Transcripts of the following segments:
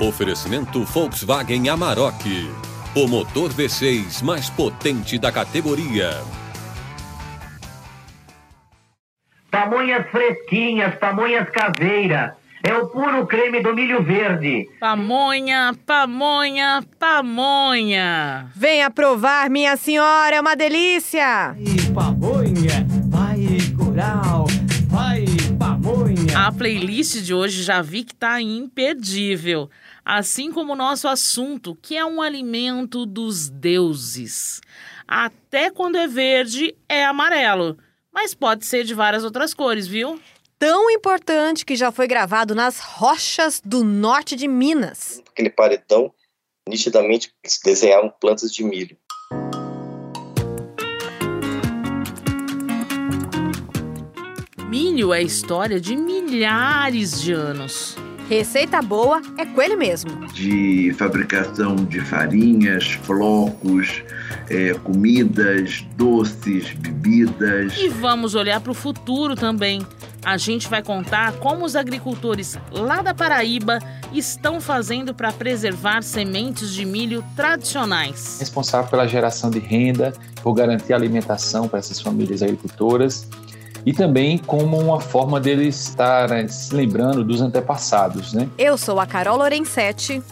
Oferecimento Volkswagen Amarok. O motor V6 mais potente da categoria. Pamonhas fresquinhas, pamonhas caseiras. É o puro creme do milho verde. Pamonha, pamonha, pamonha. Venha provar, minha senhora, é uma delícia. E pamonha, A playlist de hoje já vi que tá imperdível. Assim como o nosso assunto, que é um alimento dos deuses. Até quando é verde, é amarelo. Mas pode ser de várias outras cores, viu? Tão importante que já foi gravado nas rochas do norte de Minas. Aquele paredão, nitidamente se desenhavam plantas de milho. Milho é história de milhares de anos. Receita boa é com ele mesmo. De fabricação de farinhas, flocos, é, comidas, doces, bebidas. E vamos olhar para o futuro também. A gente vai contar como os agricultores lá da Paraíba estão fazendo para preservar sementes de milho tradicionais. Responsável pela geração de renda, por garantir alimentação para essas famílias agricultoras e também como uma forma deles estarem se lembrando dos antepassados, né? Eu sou a Carol Lorenzetti.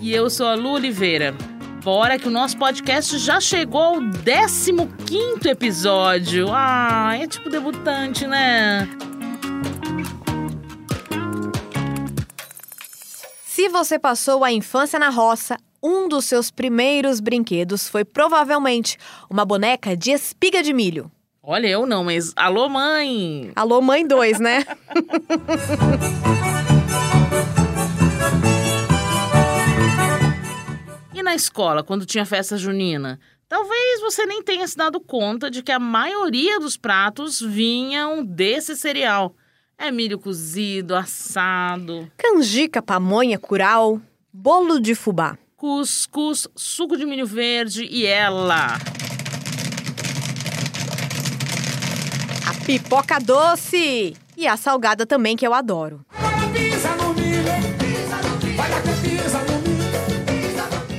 E eu sou a Lu Oliveira. Bora que o nosso podcast já chegou ao 15 episódio. Ah, é tipo debutante, né? Se você passou a infância na roça, um dos seus primeiros brinquedos foi provavelmente uma boneca de espiga de milho. Olha, eu não, mas alô, mãe! Alô, mãe 2, né? e na escola, quando tinha festa junina? Talvez você nem tenha se dado conta de que a maioria dos pratos vinham desse cereal. É milho cozido, assado. Canjica, pamonha, curau, bolo de fubá. Cuscuz, suco de milho verde e ela. Pipoca doce! E a salgada também, que eu adoro.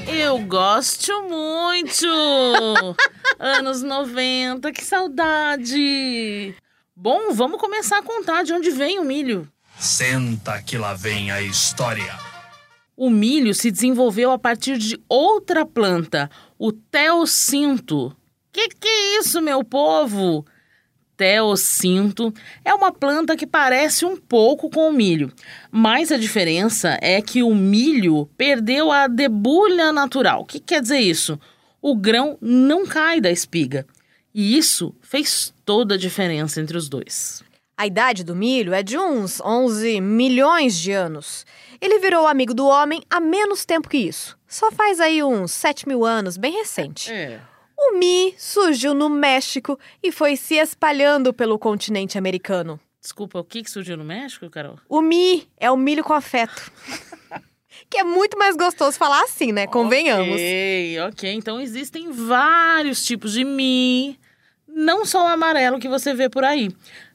Eu gosto muito! Anos 90, que saudade! Bom, vamos começar a contar de onde vem o milho. Senta que lá vem a história. O milho se desenvolveu a partir de outra planta, o teocinto. Que que é isso, meu povo? Teocinto é uma planta que parece um pouco com o milho, mas a diferença é que o milho perdeu a debulha natural. O que quer dizer isso? O grão não cai da espiga. E isso fez toda a diferença entre os dois. A idade do milho é de uns 11 milhões de anos. Ele virou amigo do homem há menos tempo que isso. Só faz aí uns 7 mil anos, bem recente. É. O Mi surgiu no México e foi se espalhando pelo continente americano. Desculpa, o que, que surgiu no México, Carol? O Mi é o milho com afeto. que é muito mais gostoso falar assim, né? Convenhamos. Ok, ok. Então existem vários tipos de Mi, não só o amarelo que você vê por aí.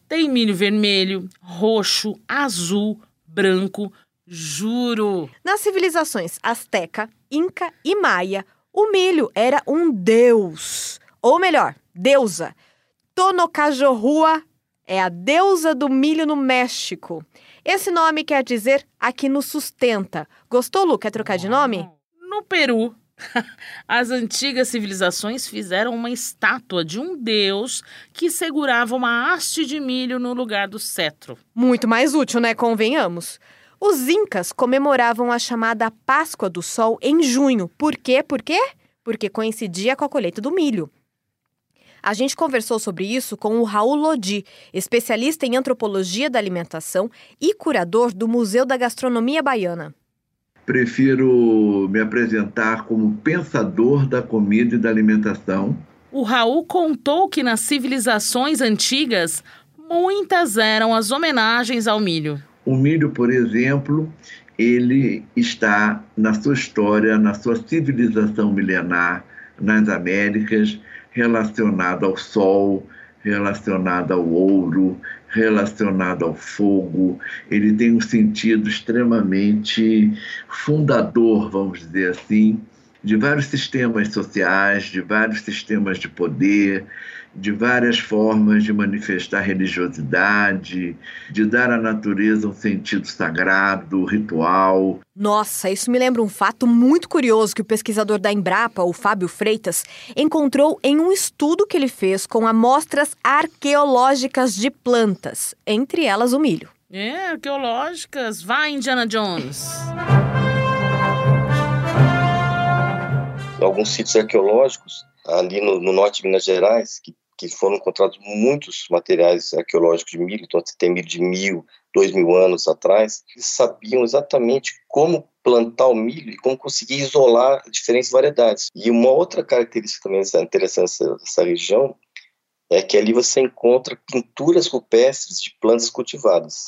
Tem milho vermelho, roxo, azul, branco, juro. Nas civilizações Azteca, Inca e Maia, o milho era um deus. Ou melhor, deusa. Tonocajorrua é a deusa do milho no México. Esse nome quer dizer a que nos sustenta. Gostou, Lu? Quer trocar de nome? No Peru, as antigas civilizações fizeram uma estátua de um deus que segurava uma haste de milho no lugar do cetro. Muito mais útil, né? Convenhamos. Os incas comemoravam a chamada Páscoa do Sol em junho. Por quê? Por quê? Porque coincidia com a colheita do milho. A gente conversou sobre isso com o Raul Lodi, especialista em antropologia da alimentação e curador do Museu da Gastronomia Baiana. Prefiro me apresentar como pensador da comida e da alimentação. O Raul contou que nas civilizações antigas, muitas eram as homenagens ao milho. O milho, por exemplo, ele está na sua história, na sua civilização milenar, nas Américas, relacionado ao sol, relacionada ao ouro, relacionada ao fogo. Ele tem um sentido extremamente fundador, vamos dizer assim, de vários sistemas sociais, de vários sistemas de poder, de várias formas de manifestar religiosidade, de dar à natureza um sentido sagrado, ritual. Nossa, isso me lembra um fato muito curioso que o pesquisador da Embrapa, o Fábio Freitas, encontrou em um estudo que ele fez com amostras arqueológicas de plantas, entre elas o milho. É, arqueológicas. Vai, Indiana Jones. Alguns sítios arqueológicos ali no, no norte de Minas Gerais, que que foram encontrados muitos materiais arqueológicos de milho, então tem milho de mil, dois mil anos atrás, eles sabiam exatamente como plantar o milho e como conseguir isolar diferentes variedades. E uma outra característica também interessante dessa região é que ali você encontra pinturas rupestres de plantas cultivadas,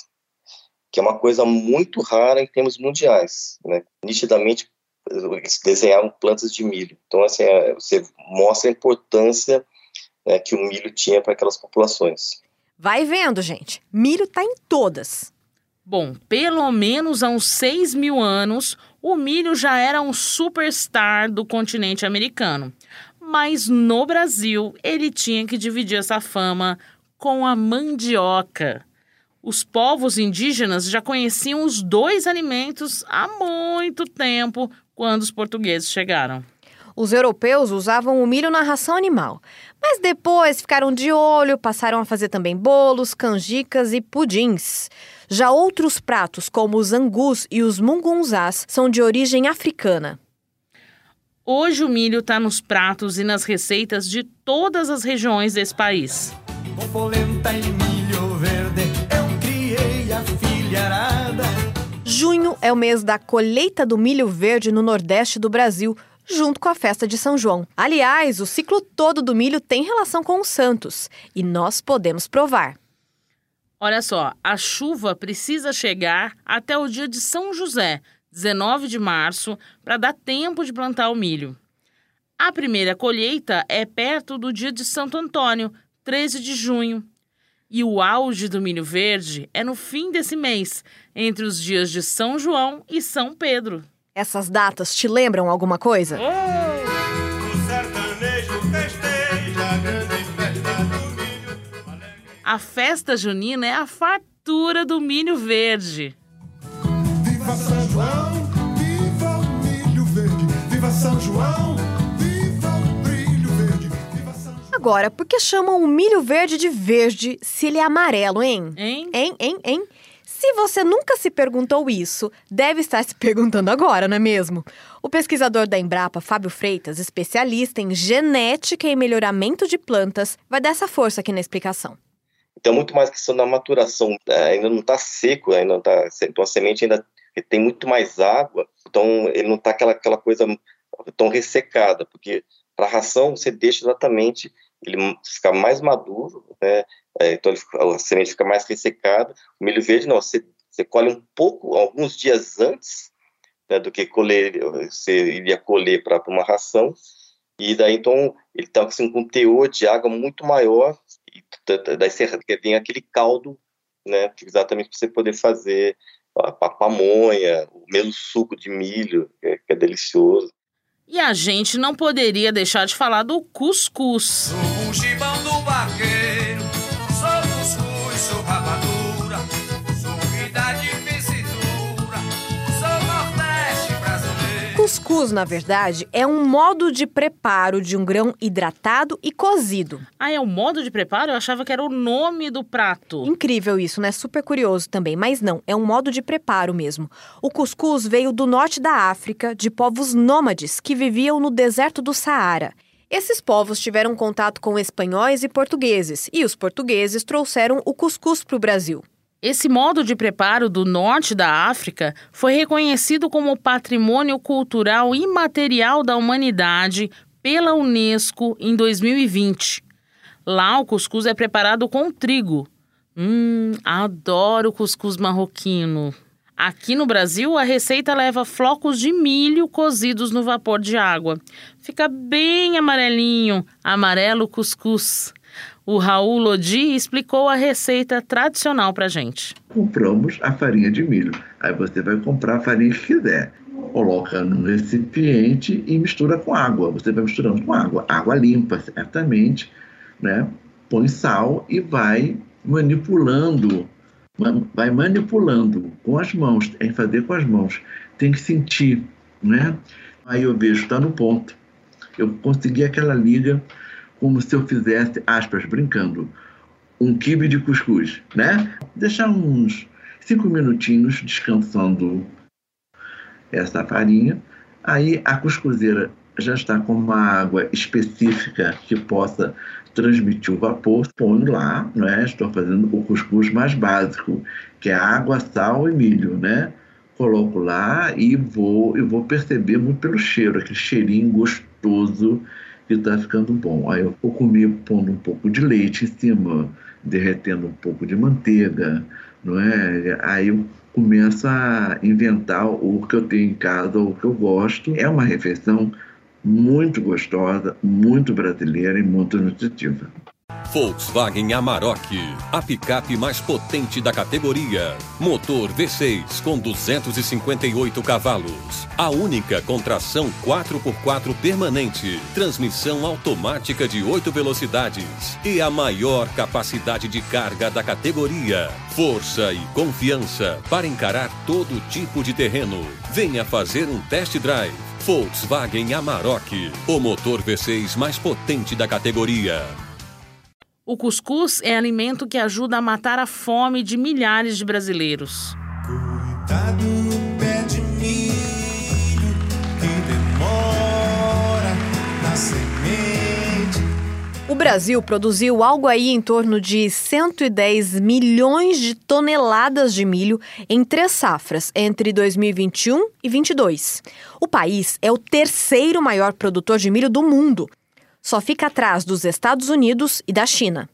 que é uma coisa muito rara em termos mundiais. Né? Nitidamente, eles desenhavam plantas de milho. Então, assim, é, você mostra a importância né, que o milho tinha para aquelas populações. Vai vendo, gente. Milho está em todas. Bom, pelo menos há uns 6 mil anos, o milho já era um superstar do continente americano. Mas no Brasil, ele tinha que dividir essa fama com a mandioca. Os povos indígenas já conheciam os dois alimentos há muito tempo quando os portugueses chegaram. Os europeus usavam o milho na ração animal, mas depois ficaram de olho, passaram a fazer também bolos, canjicas e pudins. Já outros pratos, como os angus e os mungunzás, são de origem africana. Hoje o milho está nos pratos e nas receitas de todas as regiões desse país. Polenta e milho verde, eu criei a filharada. Junho é o mês da colheita do milho verde no Nordeste do Brasil, junto com a festa de São João. Aliás, o ciclo todo do milho tem relação com os santos e nós podemos provar. Olha só, a chuva precisa chegar até o dia de São José, 19 de março, para dar tempo de plantar o milho. A primeira colheita é perto do dia de Santo Antônio, 13 de junho. E o auge do milho verde é no fim desse mês, entre os dias de São João e São Pedro. Essas datas te lembram alguma coisa? A festa junina é a fartura do milho verde. Viva São João, viva o milho verde, viva São João, viva o brilho verde, viva São João. Agora, por que chamam o milho verde de verde se ele é amarelo, hein? Hein? Hein, hein, hein? Se você nunca se perguntou isso, deve estar se perguntando agora, não é mesmo? O pesquisador da Embrapa, Fábio Freitas, especialista em genética e melhoramento de plantas, vai dar essa força aqui na explicação. Então, muito mais questão da maturação. É, ainda não está seco, ainda tá, então a semente ainda tem muito mais água, então ele não está aquela, aquela coisa tão ressecada, porque para a ração você deixa exatamente ele ficar mais maduro, né? É, então ele, a semente fica mais ressecada. O milho verde não, você, você colhe um pouco, alguns dias antes né, do que colher, você iria colher para uma ração, e daí então ele está assim, com um teor de água muito maior, e daí você vem aquele caldo, né, exatamente para você poder fazer a pamonha, o mesmo suco de milho, que é, que é delicioso. E a gente não poderia deixar de falar do cuscuz. Cuscuz, na verdade, é um modo de preparo de um grão hidratado e cozido. Ah, é o modo de preparo? Eu achava que era o nome do prato. Incrível isso, né? Super curioso também, mas não, é um modo de preparo mesmo. O cuscuz veio do norte da África, de povos nômades que viviam no deserto do Saara. Esses povos tiveram contato com espanhóis e portugueses, e os portugueses trouxeram o cuscuz para o Brasil. Esse modo de preparo do norte da África foi reconhecido como patrimônio cultural imaterial da humanidade pela Unesco em 2020. Lá, o cuscuz é preparado com trigo. Hum, adoro cuscuz marroquino. Aqui no Brasil, a receita leva flocos de milho cozidos no vapor de água. Fica bem amarelinho, amarelo cuscuz. O Raul Lodi explicou a receita tradicional pra gente. Compramos a farinha de milho. Aí você vai comprar a farinha que quiser. Coloca num recipiente e mistura com água. Você vai misturando com água. Água limpa, certamente, né? Põe sal e vai manipulando. Vai manipulando com as mãos. Tem que fazer com as mãos. Tem que sentir, né? Aí eu vejo, está no ponto. Eu consegui aquela liga como se eu fizesse, aspas, brincando, um quibe de cuscuz, né? Deixar uns cinco minutinhos descansando essa farinha. Aí a cuscuzeira já está com uma água específica que possa transmitir o vapor. Ponho lá, né? Estou fazendo o cuscuz mais básico, que é água, sal e milho, né? Coloco lá e vou, eu vou perceber muito pelo cheiro, aquele cheirinho gostoso que está ficando bom. Aí eu vou comer pondo um pouco de leite em cima, derretendo um pouco de manteiga, não é? Aí eu começo a inventar o que eu tenho em casa, o que eu gosto. É uma refeição muito gostosa, muito brasileira e muito nutritiva. Volkswagen Amarok, a picape mais potente da categoria. Motor V6 com 258 cavalos. A única com tração 4x4 permanente. Transmissão automática de 8 velocidades. E a maior capacidade de carga da categoria. Força e confiança para encarar todo tipo de terreno. Venha fazer um test drive. Volkswagen Amarok, o motor V6 mais potente da categoria. O cuscuz é alimento que ajuda a matar a fome de milhares de brasileiros. Cuidado no pé de milho que demora na semente. O Brasil produziu algo aí em torno de 110 milhões de toneladas de milho em três safras entre 2021 e 2022. O país é o terceiro maior produtor de milho do mundo. Só fica atrás dos Estados Unidos e da China.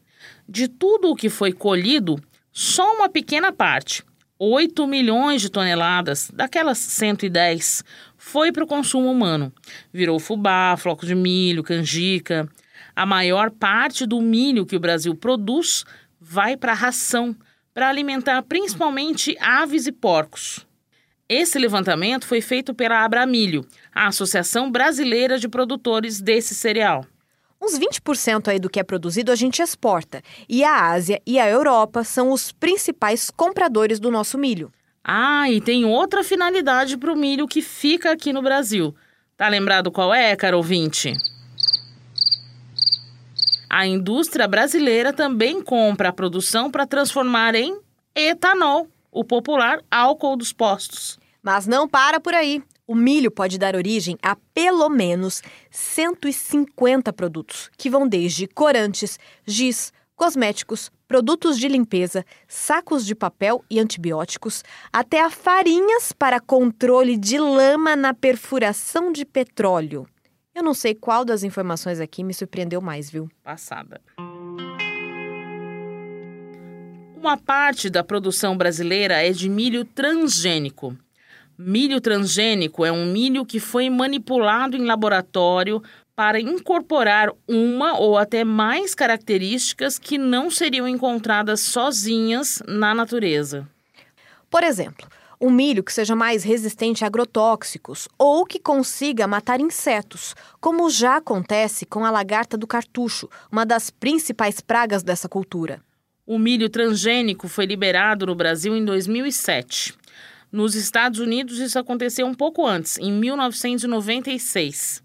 De tudo o que foi colhido, só uma pequena parte, 8 milhões de toneladas, daquelas 110, foi para o consumo humano. Virou fubá, floco de milho, canjica. A maior parte do milho que o Brasil produz vai para ração, para alimentar principalmente aves e porcos. Esse levantamento foi feito pela Abramilho, a Associação Brasileira de Produtores desse cereal. Uns 20% aí do que é produzido a gente exporta, e a Ásia e a Europa são os principais compradores do nosso milho. Ah, e tem outra finalidade para o milho que fica aqui no Brasil. Tá lembrado qual é, caro ouvinte? A indústria brasileira também compra a produção para transformar em etanol, o popular álcool dos postos. Mas não para por aí. O milho pode dar origem a pelo menos 150 produtos, que vão desde corantes, giz, cosméticos, produtos de limpeza, sacos de papel e antibióticos, até a farinhas para controle de lama na perfuração de petróleo. Eu não sei qual das informações aqui me surpreendeu mais, viu? Passada. Uma parte da produção brasileira é de milho transgênico. Milho transgênico é um milho que foi manipulado em laboratório para incorporar uma ou até mais características que não seriam encontradas sozinhas na natureza. Por exemplo, um milho que seja mais resistente a agrotóxicos ou que consiga matar insetos, como já acontece com a lagarta do cartucho, uma das principais pragas dessa cultura. O milho transgênico foi liberado no Brasil em 2007. Nos Estados Unidos, isso aconteceu um pouco antes, em 1996.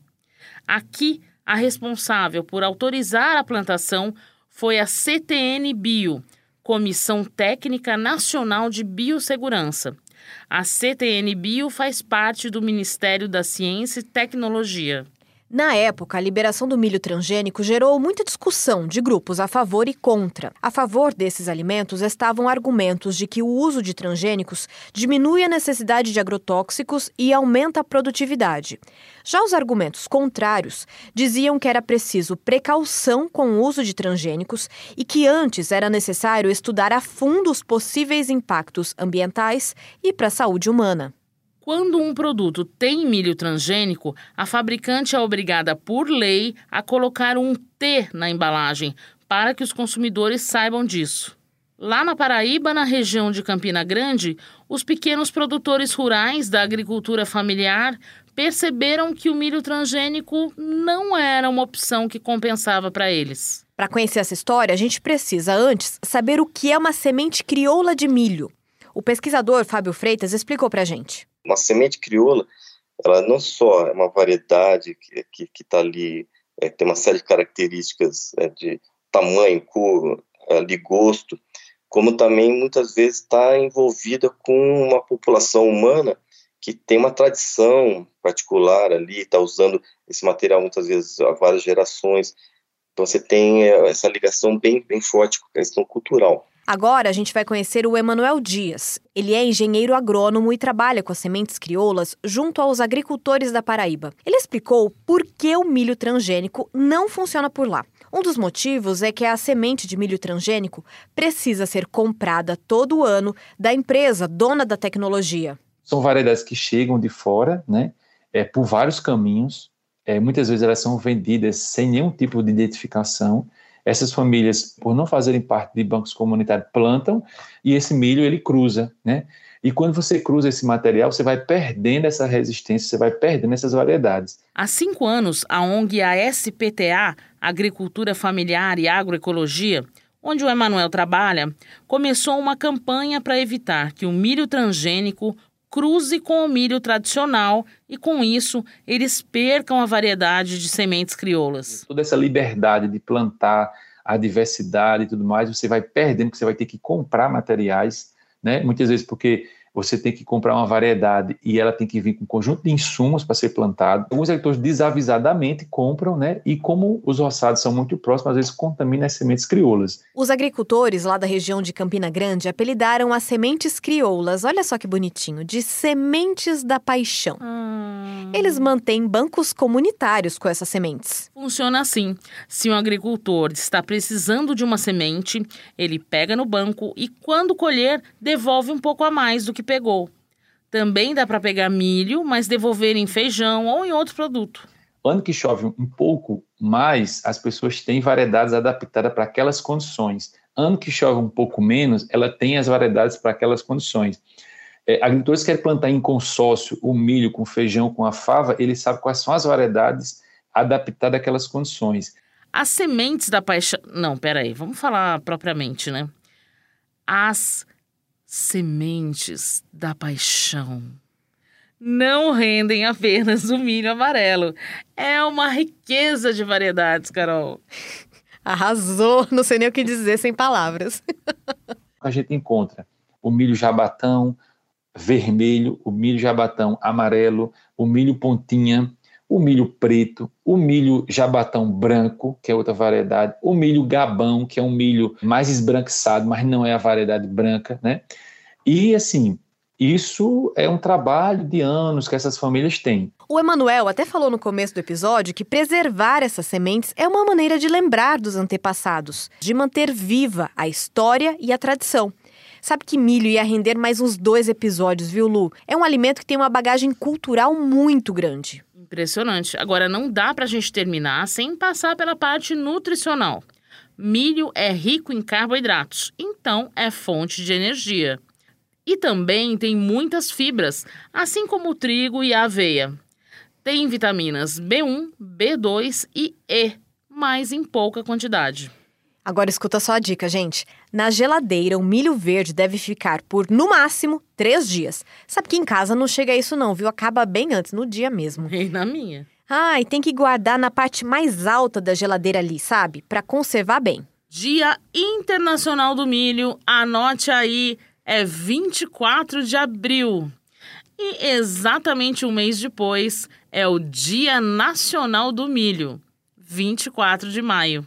Aqui, a responsável por autorizar a plantação foi a CTN Bio, Comissão Técnica Nacional de Biossegurança. A CTN Bio faz parte do Ministério da Ciência e Tecnologia. Na época, a liberação do milho transgênico gerou muita discussão de grupos a favor e contra. A favor desses alimentos estavam argumentos de que o uso de transgênicos diminui a necessidade de agrotóxicos e aumenta a produtividade. Já os argumentos contrários diziam que era preciso precaução com o uso de transgênicos e que antes era necessário estudar a fundo os possíveis impactos ambientais e para a saúde humana. Quando um produto tem milho transgênico, a fabricante é obrigada por lei a colocar um T na embalagem para que os consumidores saibam disso. Lá na Paraíba, na região de Campina Grande, os pequenos produtores rurais da agricultura familiar perceberam que o milho transgênico não era uma opção que compensava para eles. Para conhecer essa história, a gente precisa antes saber o que é uma semente crioula de milho. O pesquisador Fábio Freitas explicou para a gente. Uma semente crioula, ela não só é uma variedade que está ali, é, tem uma série de características é, de tamanho, cor, é, de gosto, como também muitas vezes está envolvida com uma população humana que tem uma tradição particular ali, está usando esse material muitas vezes há várias gerações. Então você tem é, essa ligação bem, bem forte com a questão cultural. Agora a gente vai conhecer o Emanuel Dias. Ele é engenheiro agrônomo e trabalha com as sementes crioulas junto aos agricultores da Paraíba. Ele explicou por que o milho transgênico não funciona por lá. Um dos motivos é que a semente de milho transgênico precisa ser comprada todo ano da empresa dona da tecnologia. São variedades que chegam de fora, né, é, por vários caminhos. É, muitas vezes elas são vendidas sem nenhum tipo de identificação. Essas famílias, por não fazerem parte de bancos comunitários, plantam e esse milho ele cruza, né? E quando você cruza esse material, você vai perdendo essa resistência, você vai perdendo essas variedades. Há cinco anos, a ONG ASPTA, Agricultura Familiar e Agroecologia, onde o Emanuel trabalha, começou uma campanha para evitar que o milho transgênico cruze com o milho tradicional e, com isso, eles percam a variedade de sementes crioulas. Toda essa liberdade de plantar, a diversidade e tudo mais, você vai perdendo, porque você vai ter que comprar materiais né? Muitas vezes porque você tem que comprar uma variedade e ela tem que vir com um conjunto de insumos para ser plantado. Alguns agricultores desavisadamente compram, né? E como os roçados são muito próximos, às vezes contaminam as sementes crioulas. Os agricultores lá da região de Campina Grande apelidaram as sementes crioulas, olha só que bonitinho, de sementes da paixão. Hum. Eles mantêm bancos comunitários com essas sementes. Funciona assim: se um agricultor está precisando de uma semente, ele pega no banco e, quando colher, devolve um pouco a mais do que pegou. Também dá para pegar milho, mas devolver em feijão ou em outro produto. Ano que chove um pouco mais, as pessoas têm variedades adaptadas para aquelas condições. Ano que chove um pouco menos, ela tem as variedades para aquelas condições. É, agricultores que querem plantar em consórcio o milho com feijão, com a fava, eles sabem quais são as variedades adaptadas àquelas condições. As sementes da paixão. Não, peraí, vamos falar propriamente, né? As sementes da paixão não rendem apenas o milho amarelo. É uma riqueza de variedades, Carol. Arrasou, não sei nem o que dizer sem palavras. A gente encontra o milho jabatão vermelho, o milho jabatão amarelo, o milho pontinha, o milho preto, o milho jabatão branco, que é outra variedade, o milho gabão, que é um milho mais esbranquiçado, mas não é a variedade branca, né? E assim, isso é um trabalho de anos que essas famílias têm. O Emanuel até falou no começo do episódio que preservar essas sementes é uma maneira de lembrar dos antepassados, de manter viva a história e a tradição. Sabe que milho ia render mais uns dois episódios, viu, Lu? É um alimento que tem uma bagagem cultural muito grande. Impressionante. Agora, não dá pra gente terminar sem passar pela parte nutricional. Milho é rico em carboidratos, então é fonte de energia. E também tem muitas fibras, assim como o trigo e a aveia. Tem vitaminas B1, B2 e E, mas em pouca quantidade. Agora escuta só a dica, gente. Na geladeira, o milho verde deve ficar por, no máximo, três dias. Sabe que em casa não chega a isso não, viu? Acaba bem antes, no dia mesmo. E na minha. Ah, e tem que guardar na parte mais alta da geladeira ali, sabe? Para conservar bem. Dia Internacional do Milho, anote aí, é 24 de abril. E exatamente um mês depois é o Dia Nacional do Milho, 24 de maio.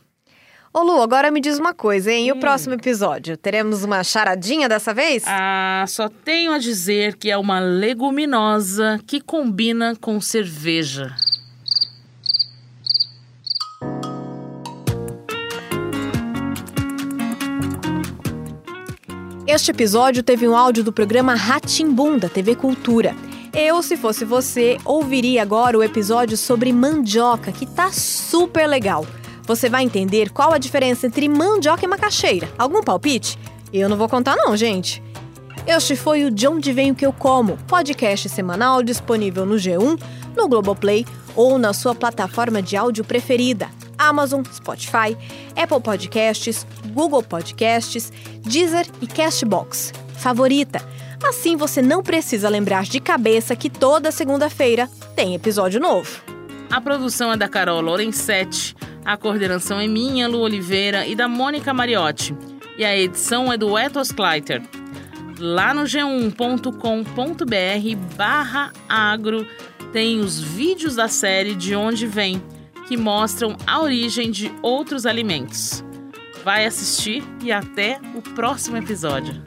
Ô Lu, agora me diz uma coisa, hein? E o próximo episódio? Teremos uma charadinha dessa vez? Ah, só tenho a dizer que é uma leguminosa que combina com cerveja. Este episódio teve um áudio do programa Ratimbum da TV Cultura. Eu, se fosse você, ouviria agora o episódio sobre mandioca, que tá super legal. Você vai entender qual a diferença entre mandioca e macaxeira. Algum palpite? Eu não vou contar não, gente. Este foi o De Onde Vem o Que Eu Como, podcast semanal disponível no G1, no Globoplay ou na sua plataforma de áudio preferida. Amazon, Spotify, Apple Podcasts, Google Podcasts, Deezer e Castbox. Favorita. Assim você não precisa lembrar de cabeça que toda segunda-feira tem episódio novo. A produção é da Carol Lorenzetti, a coordenação é minha, Lu Oliveira, e da Mônica Mariotti. E a edição é do Etos Kleiter. Lá no g1.com.br barra agro tem os vídeos da série De Onde Vem, que mostram a origem de outros alimentos. Vai assistir e até o próximo episódio.